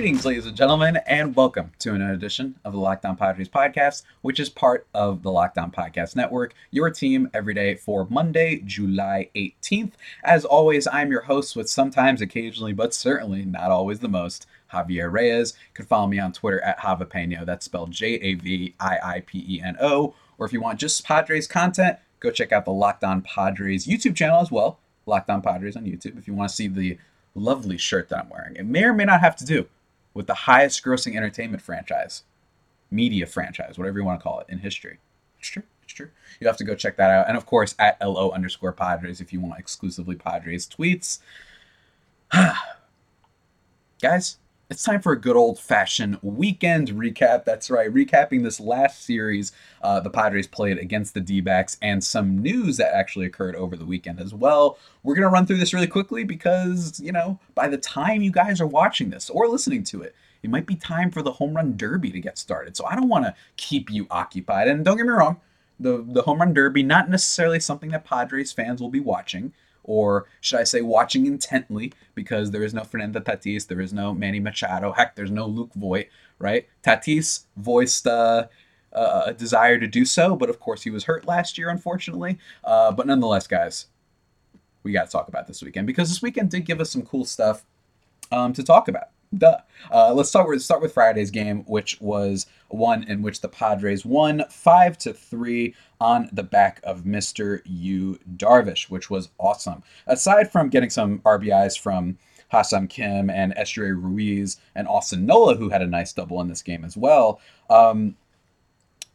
Greetings, ladies and gentlemen, and welcome to another edition of the Locked On Padres podcast, which is part of the Locked On Podcast Network, your team every day for Monday, July 18th. As always, I'm your host with sometimes, occasionally, but certainly not always the most, Javier Reyes. You can follow me on Twitter at Javapeno. That's spelled J A V I I P E N O. Or if you want just Padres content, go check out the Locked On Padres YouTube channel as well. Locked On Padres on YouTube if you want to see the lovely shirt that I'm wearing. It may or may not have to do with the highest grossing entertainment franchise, media franchise, whatever you want to call it, in history. It's true. It's true. You have to go check that out. And of course, at LO underscore Padres if you want exclusively Padres tweets. Guys, it's time for a good old fashioned weekend recap. That's right, recapping this last series uh, the Padres played against the D backs and some news that actually occurred over the weekend as well. We're going to run through this really quickly because, you know, by the time you guys are watching this or listening to it, it might be time for the home run derby to get started. So I don't want to keep you occupied. And don't get me wrong, the, the home run derby, not necessarily something that Padres fans will be watching or should I say watching intently because there is no Fernando Tatis, there is no Manny Machado, heck, there's no Luke Voit, right? Tatis voiced uh, uh, a desire to do so, but of course he was hurt last year, unfortunately. Uh, but nonetheless, guys, we got to talk about this weekend because this weekend did give us some cool stuff um, to talk about. Duh. Uh, let's start with start with Friday's game, which was one in which the Padres won five to three on the back of Mister Yu Darvish, which was awesome. Aside from getting some RBIs from Ha-Seong Kim and Esteury Ruiz and Austin Nola, who had a nice double in this game as well. Um,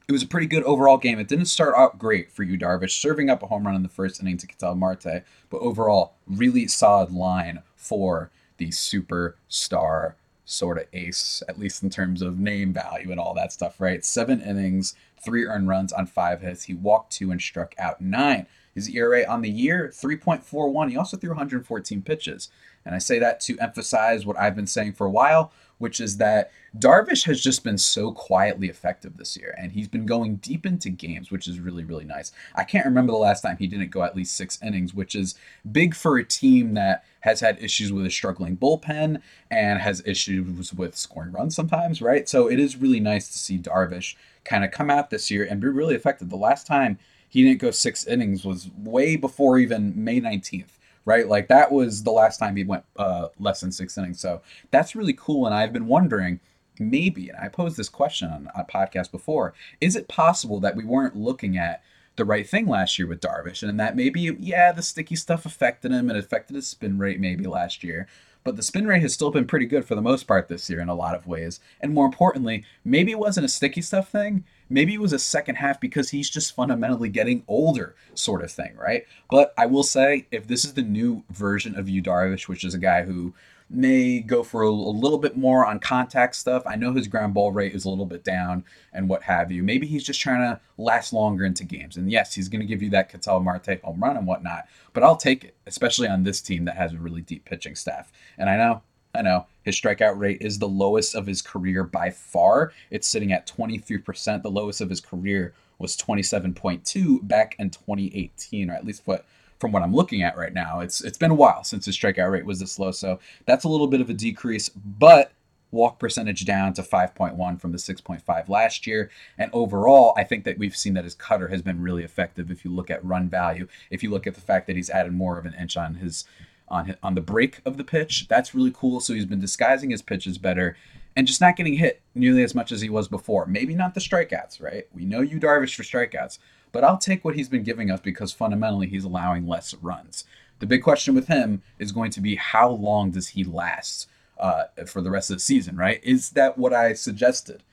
it was a pretty good overall game. It didn't start out great for Yu Darvish, serving up a home run in the first inning to Ketel Marte, but overall, really solid line for the superstar sort of ace, at least in terms of name value and all that stuff, right? Seven innings, three earned runs on five hits. He walked two and struck out nine. His ERA on the year, 3.41. He also threw 114 pitches. And I say that to emphasize what I've been saying for a while, which is that Darvish has just been so quietly effective this year, and he's been going deep into games, which is really, really nice. I can't remember the last time he didn't go at least six innings, which is big for a team that has had issues with a struggling bullpen and has issues with scoring runs sometimes, right? So it is really nice to see Darvish kind of come out this year and be really effective. The last time he didn't go six innings was way before even May 19th right? Like that was the last time he went uh, less than six innings. So that's really cool. And I've been wondering, maybe, and I posed this question on a podcast before, is it possible that we weren't looking at the right thing last year with Darvish, and that maybe, yeah, the sticky stuff affected him and affected his spin rate maybe last year, but the spin rate has still been pretty good for the most part this year in a lot of ways. And more importantly, maybe it wasn't a sticky stuff thing. Maybe it was a second half because he's just fundamentally getting older, sort of thing, right? But I will say, if this is the new version of Yu Darvish, which is a guy who may go for a, a, little bit more on contact stuff. I know his ground ball rate is a little bit down and what have you. Maybe he's just trying to last longer into games. And yes, he's going to give you that Ketel Marte home run and whatnot, but I'll take it, especially on this team that has a really deep pitching staff. And I know, I know, his strikeout rate is the lowest of his career by far. It's sitting at 23%. The lowest of his career was 27.2 back in 2018, or at least what from what I'm looking at right now. It's it's been a while since his strikeout rate was this low, so that's a little bit of a decrease, but walk percentage down to 5.1 from the 6.5 last year. And overall, I think that we've seen that his cutter has been really effective if you look at run value. If you look at the fact that he's added more of an inch on his on his, on the break of the pitch, that's really cool. So he's been disguising his pitches better and just not getting hit nearly as much as he was before. Maybe not the strikeouts, right? We know Yu Darvish for strikeouts, but I'll take what he's been giving us because fundamentally he's allowing less runs. The big question with him is going to be how long does he last uh, for the rest of the season, right? Is that what I suggested,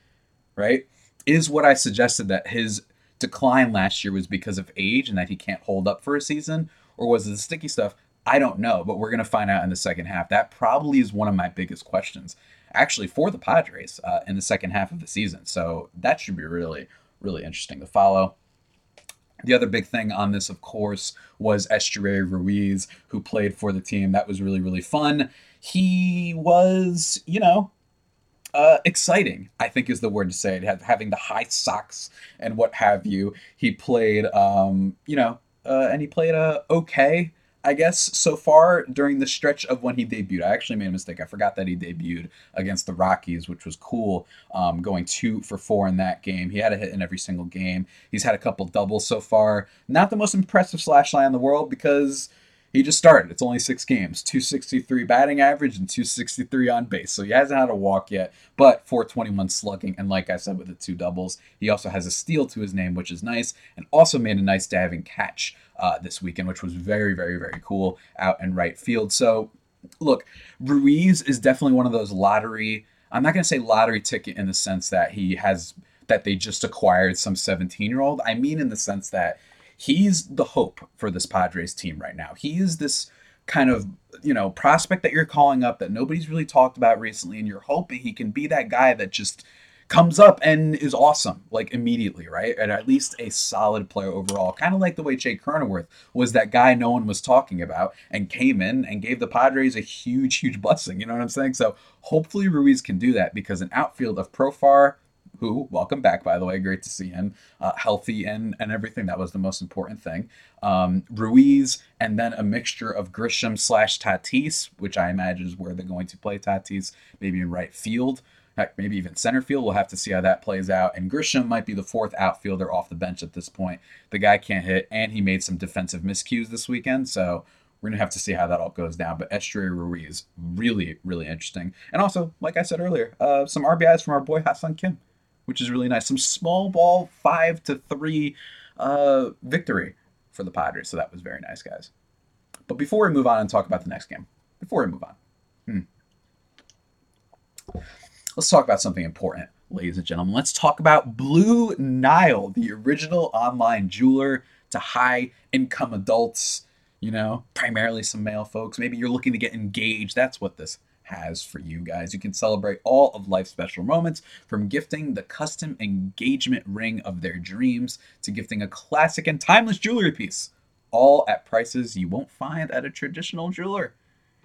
right? Is what I suggested that his decline last year was because of age and that he can't hold up for a season, or was it the sticky stuff? I don't know, but we're going to find out in the second half. That probably is one of my biggest questions, actually, for the Padres uh, in the second half of the season. So that should be really, really interesting to follow. The other big thing on this, of course, was Esteury Ruiz, who played for the team. That was really, really fun. He was, you know, uh, exciting, I think is the word to say it. Having the high socks and what have you. He played, um, you know, uh, and he played uh, okay I guess, so far during the stretch of when he debuted. I actually made a mistake. I forgot that he debuted against the Rockies, which was cool, um, going two for four in that game. He had a hit in every single game. He's had a couple doubles so far. Not the most impressive slash line in the world because he just started. It's only six games, 263 batting average and 263 on base. So he hasn't had a walk yet, but 421 slugging. And like I said, with the two doubles, he also has a steal to his name, which is nice, and also made a nice diving catch uh, this weekend, which was very, very, very cool out in right field. So look, Ruiz is definitely one of those lottery. I'm not going to say lottery ticket in the sense that he has that they just acquired some 17 year old. I mean, in the sense that he's the hope for this Padres team right now. He is this kind of you know prospect that you're calling up that nobody's really talked about recently, and you're hoping he can be that guy that just comes up and is awesome like immediately, right? And at least a solid player overall, kind of like the way Jake Cronenworth was that guy no one was talking about and came in and gave the Padres a huge, huge blessing. You know what I'm saying? So hopefully Ruiz can do that because an outfield of Profar who welcome back by the way great to see him uh, healthy and and everything. That was the most important thing. Um, ruiz and then a mixture of grisham slash tatis which i imagine is where they're going to play tatis maybe in right field heck maybe even center field. We'll have to see how that plays out. And grisham might be the fourth outfielder off the bench at this point. The guy can't hit and he made some defensive miscues this weekend so we're gonna have to see how that all goes down. But Esteury Ruiz, really, really interesting. And also, like I said earlier, uh, some RBIs from our boy Ha-Seong Kim which is really nice. Some small ball five to three uh, victory for the Padres. So that was very nice, guys. But before we move on and talk about the next game, before we move on, hmm, let's talk about something important, ladies and gentlemen. Let's talk about Blue Nile, the original online jeweler to high income adults, you know, primarily some male folks. Maybe you're looking to get engaged. That's what this has for you guys. You can celebrate all of life's special moments from gifting the custom engagement ring of their dreams to gifting a classic and timeless jewelry piece, all at prices you won't find at a traditional jeweler.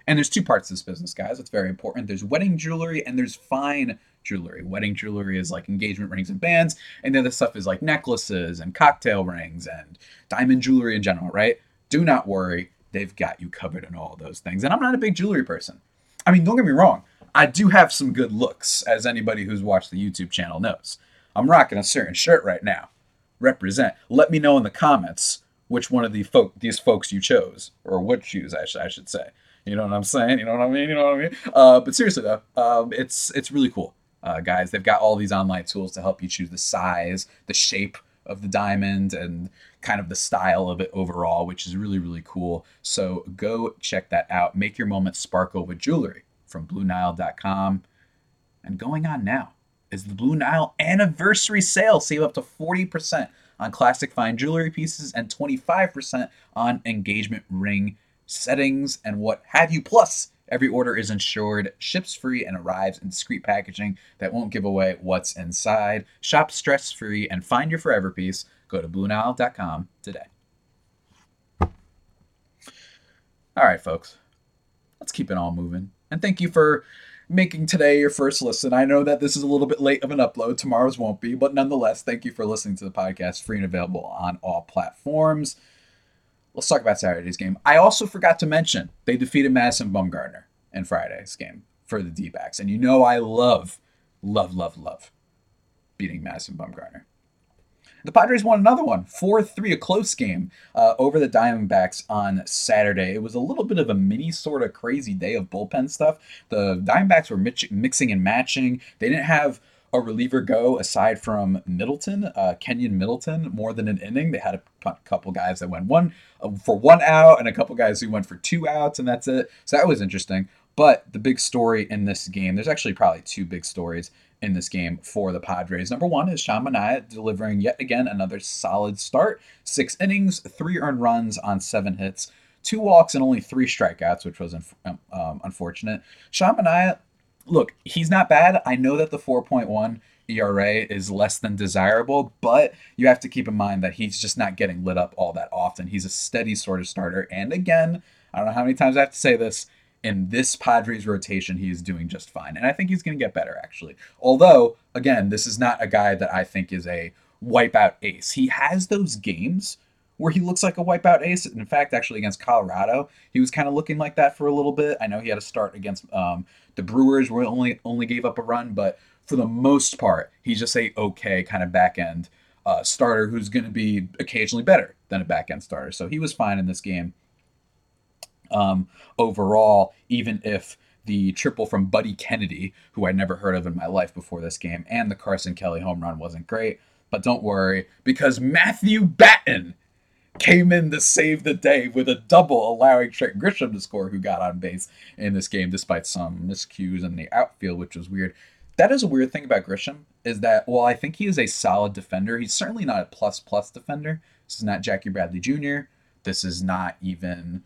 And there's two parts to this business, guys. It's very important. There's wedding jewelry and there's fine jewelry. Wedding jewelry is like engagement rings and bands, and then the other stuff is like necklaces and cocktail rings and diamond jewelry in general, right? Do not worry. They've got you covered in all those things. And I'm not a big jewelry person. I mean, don't get me wrong. I do have some good looks, as anybody who's watched the YouTube channel knows. I'm rocking a certain shirt right now. Represent. Let me know in the comments which one of the folk these folks you chose, or would choose, I, sh- I should say. You know what I'm saying? You know what I mean? You know what I mean? Uh, but seriously though, um, it's it's really cool, uh, guys. They've got all these online tools to help you choose the size, the shape of the diamond, and kind of the style of it overall, which is really, really cool. So go check that out. Make your moment sparkle with jewelry from BlueNile.com. And going on now is the Blue Nile anniversary sale. Save up to 40% on classic fine jewelry pieces and 25% on engagement ring settings and what have you. Plus, every order is insured, ships free, and arrives in discreet packaging that won't give away what's inside. Shop stress free and find your forever piece Go to BlueNile.com today. All right, folks, let's keep it all moving. And thank you for making today your first listen. I know that this is a little bit late of an upload. Tomorrow's won't be, but nonetheless, thank you for listening to the podcast, free and available on all platforms. Let's talk about Saturday's game. I also forgot to mention they defeated Madison Bumgarner in Friday's game for the D backs. And you know I love, love, love, love beating Madison Bumgarner. The Padres won another one, 4 3, a close game uh, over the Diamondbacks on Saturday. It was a little bit of a mini sort of crazy day of bullpen stuff. The Diamondbacks were mix- mixing and matching. They didn't have a reliever go aside from Middleton, uh, Keynan Middleton, more than an inning. They had a couple guys that went one uh, for one out and a couple guys who went for two outs, and that's it. So that was interesting. But the big story in this game, there's actually probably two big stories in this game for the Padres. Number one is Sean Manaea delivering yet again another solid start. Six innings, three earned runs on seven hits, two walks, and only three strikeouts, which was um, um, unfortunate. Sean Manaea, look, he's not bad. I know that the 4.1 ERA is less than desirable, but you have to keep in mind that he's just not getting lit up all that often. He's a steady sort of starter. And again, I don't know how many times I have to say this. In this Padres rotation, he is doing just fine. And I think he's going to get better, actually. Although, again, this is not a guy that I think is a wipeout ace. He has those games where he looks like a wipeout ace. In fact, actually against Colorado, he was kind of looking like that for a little bit. I know he had a start against um, the Brewers, where only only gave up a run, but for the most part, he's just a okay kind of back end uh, starter who's going to be occasionally better than a back end starter. So he was fine in this game. Um, overall, even if the triple from Buddy Kennedy, who I never heard of in my life before this game, and the Carson Kelly home run wasn't great. But don't worry, because Matthew Batten came in to save the day with a double, allowing Trent Grisham to score, who got on base in this game despite some miscues in the outfield, which was weird. That is a weird thing about Grisham is that while I think he is a solid defender, he's certainly not a plus plus defender. This is not Jackie Bradley Jr. This is not even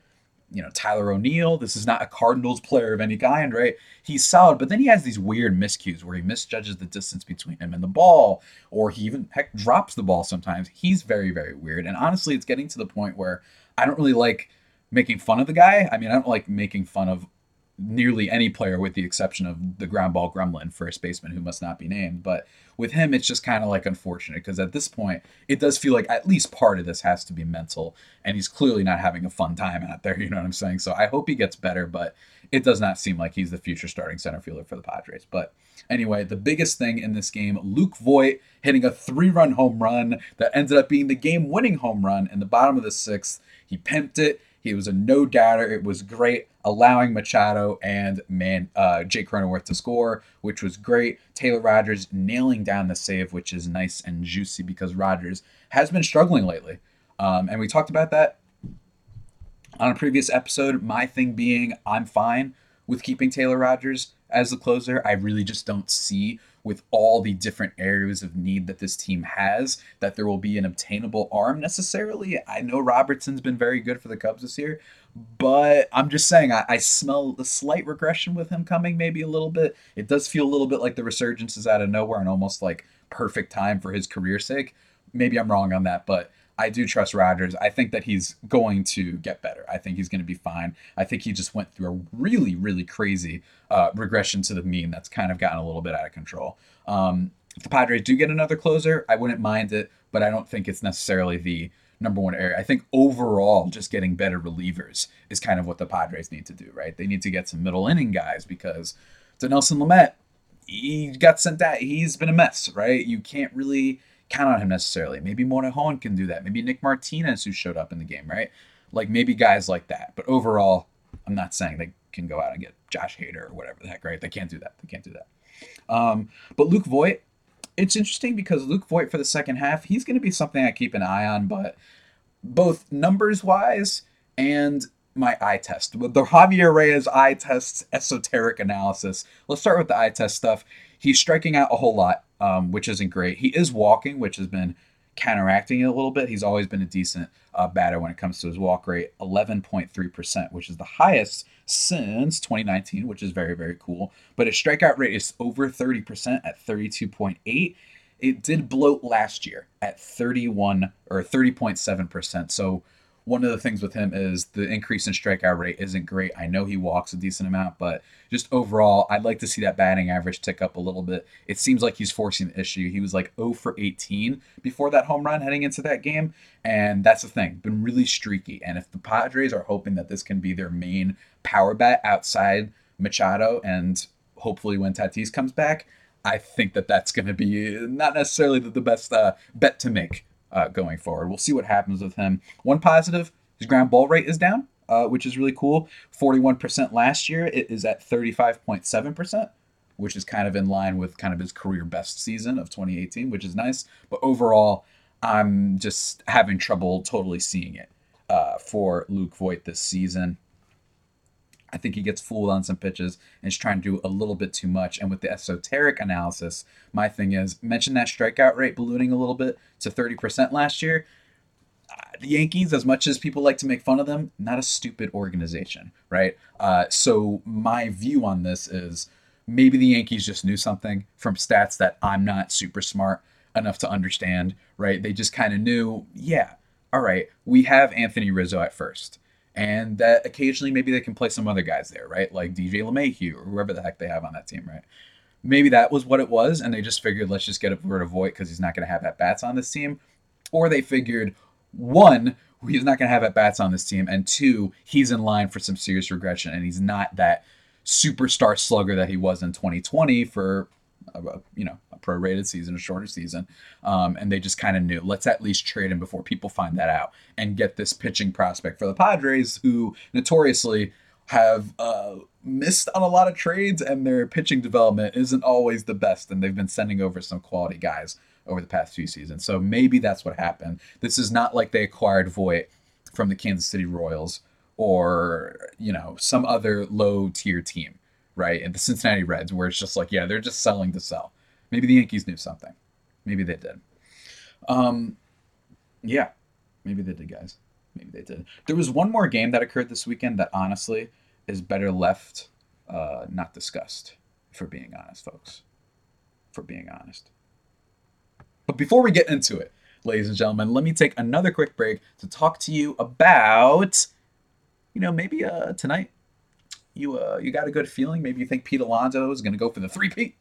you know Tyler O'Neill. This is not a Cardinals player of any kind, right? He's solid, but then he has these weird miscues where he misjudges the distance between him and the ball, or he even heck drops the ball sometimes. He's very very weird, and honestly, it's getting to the point where I don't really like making fun of the guy. I mean, I don't like making fun of nearly any player with the exception of the ground ball gremlin first baseman who must not be named. But with him it's just kind of like unfortunate because at this point it does feel like at least part of this has to be mental and he's clearly not having a fun time out there you know what i'm saying? So i hope he gets better but it does not seem like he's the future starting center fielder for the padres. But anyway the biggest thing in this game luke voit hitting a three run home run that ended up being the game winning home run in the bottom of the sixth. He pimped it. He was a no doubter. It was great, allowing Machado and man uh, Jake Cronenworth to score, which was great. Taylor Rogers nailing down the save, which is nice and juicy because Rogers has been struggling lately, um, and we talked about that on a previous episode. My thing being, I'm fine with keeping Taylor Rogers as a closer. I really just don't see with all the different areas of need that this team has that there will be an obtainable arm necessarily. I know Robertson's been very good for the Cubs this year, but I'm just saying I, I smell a slight regression with him coming, maybe a little bit. It does feel a little bit like the resurgence is out of nowhere and almost like perfect time for his career's sake. Maybe I'm wrong on that, but I do trust Rogers. I think that he's going to get better. I think he's going to be fine. I think he just went through a really, really crazy uh, regression to the mean that's kind of gotten a little bit out of control. Um, if the Padres do get another closer, I wouldn't mind it, but I don't think it's necessarily the number one area. I think overall, just getting better relievers is kind of what the Padres need to do, right? They need to get some middle inning guys because Dinelson Lamet, he got sent out. He's been a mess, right? You can't really count on him necessarily. Maybe Morejon can do that. Maybe Nick Martinez, who showed up in the game, right? Like maybe guys like that. But overall, I'm not saying they can go out and get Josh Hader or whatever the heck, right? They can't do that. They can't do that. Um, but Luke Voit, it's interesting because Luke Voit for the second half, he's going to be something I keep an eye on, but both numbers wise and my eye test. With the Javier Reyes eye test esoteric analysis, let's start with the eye test stuff. He's striking out a whole lot um, which isn't great. He is walking, which has been counteracting it a little bit. He's always been a decent uh, batter when it comes to his walk rate, 11.3%, which is the highest since 2019, which is very, very cool. But his strikeout rate is over 30% at 32.8. It did bloat last year at 31 or 30.7%. So one of the things with him is the increase in strikeout rate isn't great. I know he walks a decent amount, but just overall, I'd like to see that batting average tick up a little bit. It seems like he's forcing the issue. He was like 0 for 18 before that home run heading into that game, and that's the thing. Been really streaky. And if the Padres are hoping that this can be their main power bat outside Machado and hopefully when Tatis comes back, I think that that's going to be not necessarily the, best uh, bet to make uh, going forward. We'll see what happens with him. One positive, his ground ball rate is down, uh, which is really cool. 41% last year. It is at 35.7%, which is kind of in line with kind of his career best season of 2018, which is nice. But overall, I'm just having trouble totally seeing it uh, for Luke Voit this season. Think he gets fooled on some pitches and is trying to do a little bit too much. And with the esoteric analysis, my thing is mention that strikeout rate ballooning a little bit to 30% last year. Uh, the Yankees, as much as people like to make fun of them, not a stupid organization, right? Uh, so my view on this is maybe the Yankees just knew something from stats that I'm not super smart enough to understand, right? They just kind of knew, yeah, all right, we have Anthony Rizzo at first. And that occasionally maybe they can play some other guys there, right? Like DJ LeMahieu or whoever the heck they have on that team, right? Maybe that was what it was, and they just figured let's just get rid of Voit because he's not going to have at bats on this team. Or they figured, one, he's not going to have at bats on this team, and two, he's in line for some serious regression, and he's not that superstar slugger that he was in 2020 for a, you know a prorated season, a shorter season, um, and they just kind of knew let's at least trade him before people find that out and get this pitching prospect for the Padres, who notoriously have uh, missed on a lot of trades and their pitching development isn't always the best, and they've been sending over some quality guys over the past few seasons. So maybe that's what happened. This is not like they acquired Voit from the Kansas City Royals or you know some other low tier team right? And the Cincinnati Reds, where it's just like, yeah, they're just selling to sell. Maybe the Yankees knew something. Maybe they did. Um, yeah, maybe they did, guys. Maybe they did. There was one more game that occurred this weekend that honestly is better left uh, not discussed, for being honest, folks. For being honest. But before we get into it, ladies and gentlemen, let me take another quick break to talk to you about, you know, maybe uh, tonight you uh, you got a good feeling. Maybe you think Pete Alonso is going to go for the three P.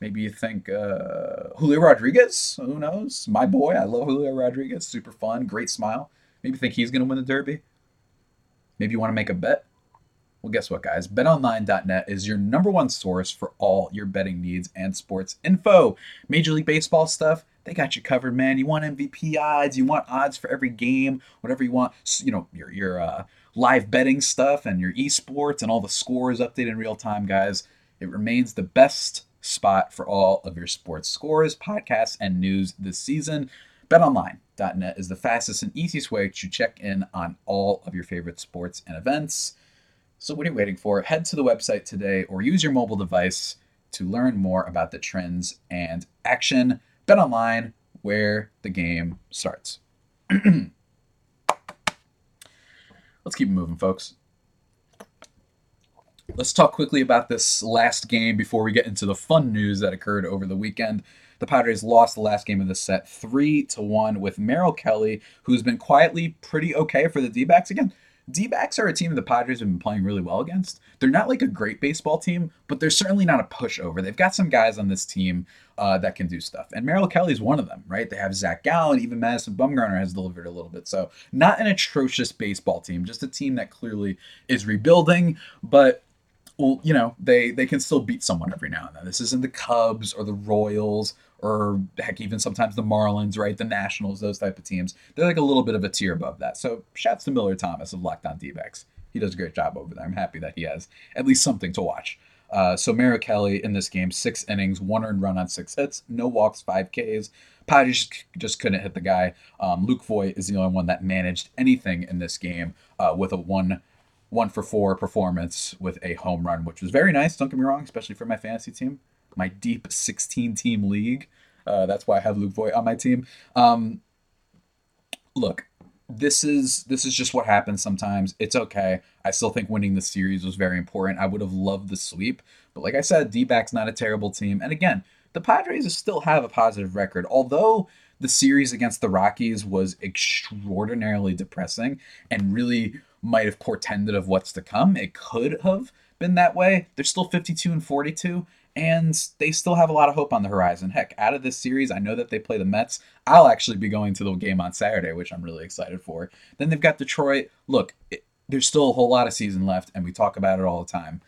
Maybe you think uh, Julio Rodriguez. Who knows? My boy, I love Julio Rodriguez. Super fun, great smile. Maybe you think he's going to win the Derby. Maybe you want to make a bet. Well, guess what, guys? BetOnline.net is your number one source for all your betting needs and sports info. Major League Baseball stuff, they got you covered, man. You want MVP odds, you want odds for every game, whatever you want. You know, your your uh, live betting stuff and your esports and all the scores updated in real time, guys. It remains the best spot for all of your sports scores, podcasts, and news this season. BetOnline.net is the fastest and easiest way to check in on all of your favorite sports and events. So, what are you waiting for? Head to the website today or use your mobile device to learn more about the trends and action. BetOnline, where the game starts. let's keep moving, folks. Let's talk quickly about this last game before we get into the fun news that occurred over the weekend. The Padres lost the last game of the set three to one with Merrill Kelly, who's been quietly pretty okay for the D-backs again. D-backs are a team the Padres have been playing really well against. They're not like a great baseball team, but they're certainly not a pushover. They've got some guys on this team uh, that can do stuff, and Merrill Kelly's one of them, right? They have Zach Gallen, even Madison Bumgarner has delivered a little bit. So not an atrocious baseball team, just a team that clearly is rebuilding, but well, you know, they they can still beat someone every now and then. This isn't the Cubs or the Royals or heck, even sometimes the Marlins, right? The Nationals, those type of teams. They're like a little bit of a tier above that. So shouts to Miller Thomas of Locked On D-backs. He does a great job over there. I'm happy that he has at least something to watch. Uh, so Merrill Kelly in this game, six innings, one earned run on six hits, no walks, five Ks. Padres just couldn't hit the guy. Um, Luke Voit is the only one that managed anything in this game uh, with a one one for four performance with a home run, which was very nice. Don't get me wrong, especially for my fantasy team my deep 16 team league. Uh, that's why I have Luke Voit on my team. Um, look, this is this is just what happens sometimes. It's okay. I still think winning the series was very important. I would have loved the sweep, but like I said, D-backs not a terrible team. And again, the Padres still have a positive record. Although the series against the Rockies was extraordinarily depressing and really might have portended of what's to come. It could have been that way. They're still 52 and 42 and they still have a lot of hope on the horizon. Heck, out of this series, I know that they play the Mets. I'll actually be going to the game on Saturday, which I'm really excited for. Then they've got Detroit. Look, it, there's still a whole lot of season left, and we talk about it all the time.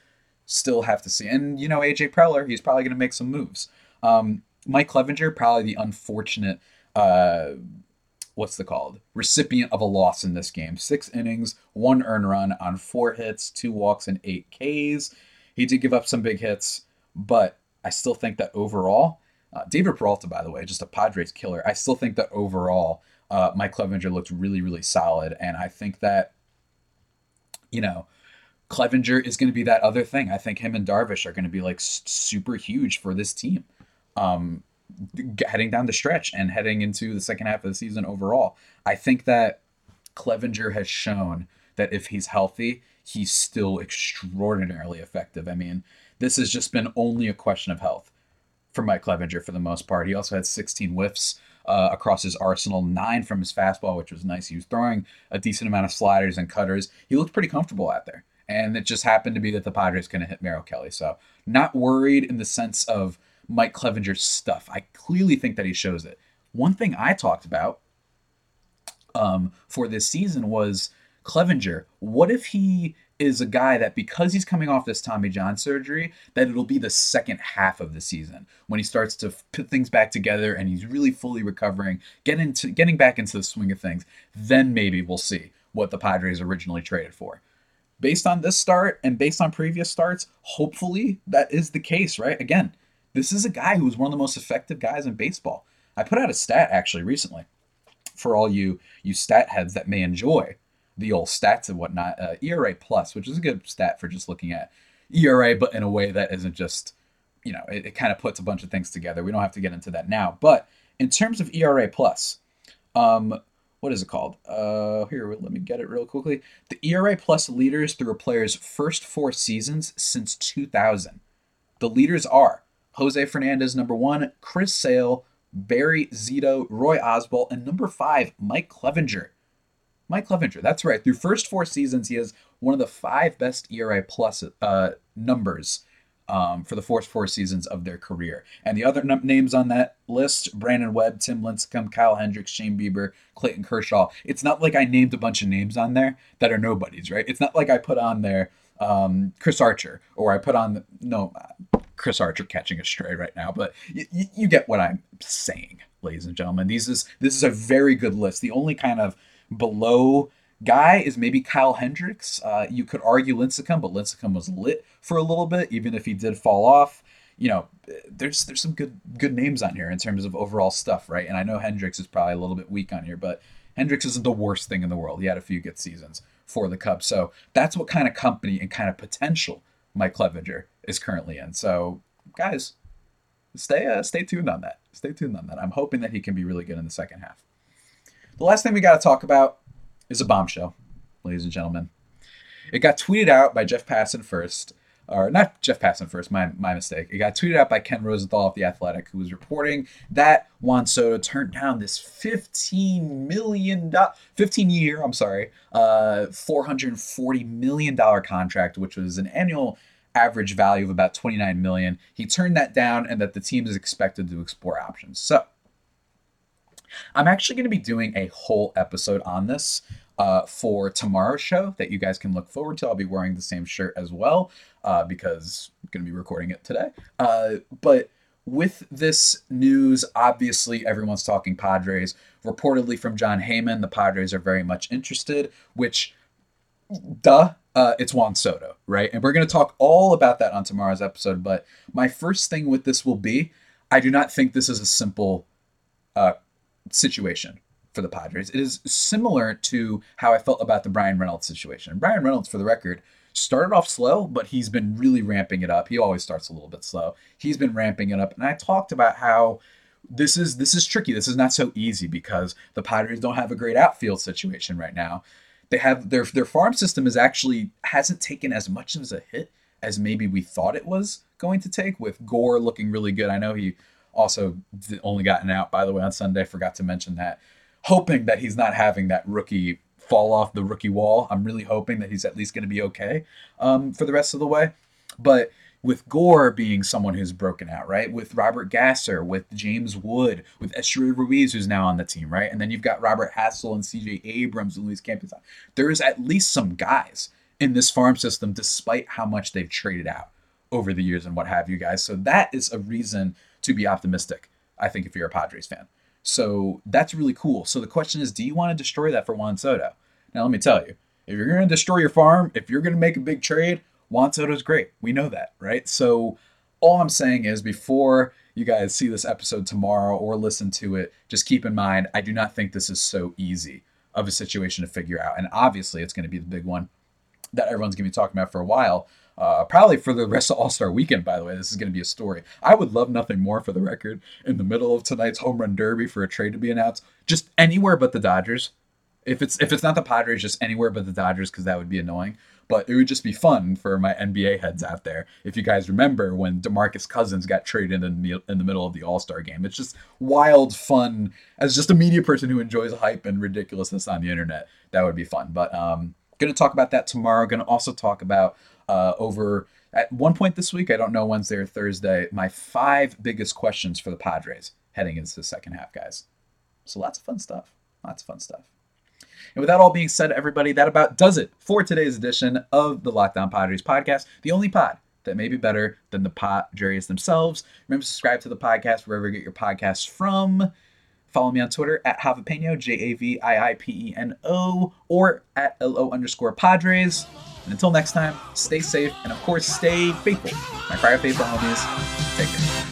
Still have to see. And, you know, AJ Preller, he's probably going to make some moves. Um, Mike Clevinger, probably the unfortunate, uh, what's the called? Recipient of a loss in this game. Six innings, one earn run on four hits, two walks, and eight Ks. He did give up some big hits. But I still think that overall, uh, David Peralta, by the way, just a Padres killer. I still think that overall, uh, Mike Clevinger looked really, really solid. And I think that, you know, Clevinger is going to be that other thing. I think him and Darvish are going to be like super huge for this team. Um, heading down the stretch and heading into the second half of the season overall. I think that Clevinger has shown that if he's healthy, he's still extraordinarily effective. I mean, this has just been only a question of health for Mike Clevinger for the most part. He also had 16 whiffs uh, across his arsenal, nine from his fastball, which was nice. He was throwing a decent amount of sliders and cutters. He looked pretty comfortable out there. And it just happened to be that the Padres couldn't hit Merrill Kelly. So, not worried in the sense of Mike Clevinger's stuff. I clearly think that he shows it. One thing I talked about um, for this season was Clevinger. What if he is a guy that because he's coming off this Tommy John surgery, that it'll be the second half of the season when he starts to put things back together and he's really fully recovering, get into getting back into the swing of things. Then maybe we'll see what the Padres originally traded for. Based on this start and based on previous starts, hopefully that is the case, right? Again, this is a guy who was one of the most effective guys in baseball. I put out a stat actually recently for all you you stat heads that may enjoy the old stats and whatnot. Uh, ERA plus, which is a good stat for just looking at ERA, but in a way that isn't just, you know, it, it kind of puts a bunch of things together. We don't have to get into that now. But in terms of ERA plus, um, what is it called? Uh, here, let me get it real quickly. The ERA plus leaders through a player's first four seasons since 2000. The leaders are Jose Fernandez, number one, Chris Sale, Barry Zito, Roy Oswalt, and number five, Mike Clevinger. Mike Clevinger. That's right. Through first four seasons, he has one of the five best ERA plus uh, numbers um, for the first four seasons of their career. And the other n- names on that list: Brandon Webb, Tim Lincecum, Kyle Hendricks, Shane Bieber, Clayton Kershaw. It's not like I named a bunch of names on there that are nobodies, right? It's not like I put on there um, Chris Archer or I put on the, no Chris Archer catching a stray right now, but y- y- you get what I'm saying, ladies and gentlemen. These is this is a very good list. The only kind of below guy is maybe Kyle Hendricks. Uh, you could argue Lincecum, but Lincecum was lit for a little bit, even if he did fall off. You know, there's there's some good good names on here in terms of overall stuff, right? And I know Hendricks is probably a little bit weak on here, but Hendricks isn't the worst thing in the world. He had a few good seasons for the Cubs, so that's what kind of company and kind of potential Mike Clevinger is currently in. So, guys, stay uh, stay tuned on that. Stay tuned on that. I'm hoping that he can be really good in the second half. The last thing we got to talk about is a bombshell, ladies and gentlemen. It got tweeted out by Jeff Passan first, or not Jeff Passan first, my, my mistake. It got tweeted out by Ken Rosenthal of The Athletic, who was reporting that Juan Soto turned down this $15 million, 15 year, I'm sorry, uh, $440 million contract, which was an annual average value of about 29 million. He turned that down and that the team is expected to explore options. So, I'm actually going to be doing a whole episode on this uh, for tomorrow's show that you guys can look forward to. I'll be wearing the same shirt as well uh, because I'm going to be recording it today. Uh, but with this news, obviously everyone's talking Padres. Reportedly from Jon Heyman, the Padres are very much interested, which, duh, uh, it's Juan Soto, right? And we're going to talk all about that on tomorrow's episode. But my first thing with this will be I do not think this is a simple uh, situation for the Padres. It is similar to how I felt about the Bryan Reynolds situation. Bryan Reynolds, for the record, started off slow, but he's been really ramping it up. He always starts a little bit slow. He's been ramping it up, and I talked about how this is this is tricky. This is not so easy because the Padres don't have a great outfield situation right now. They have their their farm system is actually hasn't taken as much as a hit as maybe we thought it was going to take with Gore looking really good. I know he also only gotten out by the way on Sunday. Forgot to mention that. Hoping that he's not having that rookie fall off the rookie wall. I'm really hoping that he's at least going to be okay um, for the rest of the way. But with Gore being someone who's broken out, right? With Robert Gasser, with James Wood, with Esteury Ruiz, who's now on the team, right? And then you've got Robert Hassell and CJ Abrams and Luis Campos. There is at least some guys in this farm system, despite how much they've traded out over the years and what have you guys. So that is a reason to be optimistic, I think, if you're a Padres fan. So that's really cool. So the question is, do you want to destroy that for Juan Soto? Now, let me tell you, if you're going to destroy your farm, if you're going to make a big trade, Juan Soto's great. We know that, right? So all I'm saying is before you guys see this episode tomorrow or listen to it, just keep in mind, I do not think this is so easy of a situation to figure out. And obviously, it's going to be the big one that everyone's going to be talking about for a while. Uh, probably for the rest of All Star Weekend, by the way. This is going to be a story. I would love nothing more for the record in the middle of tonight's home run derby for a trade to be announced, just anywhere but the Dodgers. If it's if it's not the Padres, just anywhere but the Dodgers, because that would be annoying. but it would just be fun for my NBA heads out there if you guys remember when DeMarcus Cousins got traded in the in the middle of the All Star game. It's just wild fun as just a media person who enjoys hype and ridiculousness on the internet. That would be fun. But um, gonna talk about that tomorrow. Gonna also talk about uh, over at one point this week. I don't know Wednesday or Thursday. My five biggest questions for the Padres heading into the second half, guys. So lots of fun stuff. Lots of fun stuff. And with that all being said, everybody, that about does it for today's edition of the Locked On Padres podcast, the only pod that may be better than the Padres themselves. Remember to subscribe to the podcast wherever you get your podcasts from. Follow me on Twitter at Javipeno, J A V I I P E N O, or at L O underscore Padres. And until next time, stay safe and of course stay faithful. My fire faithful homies, take care.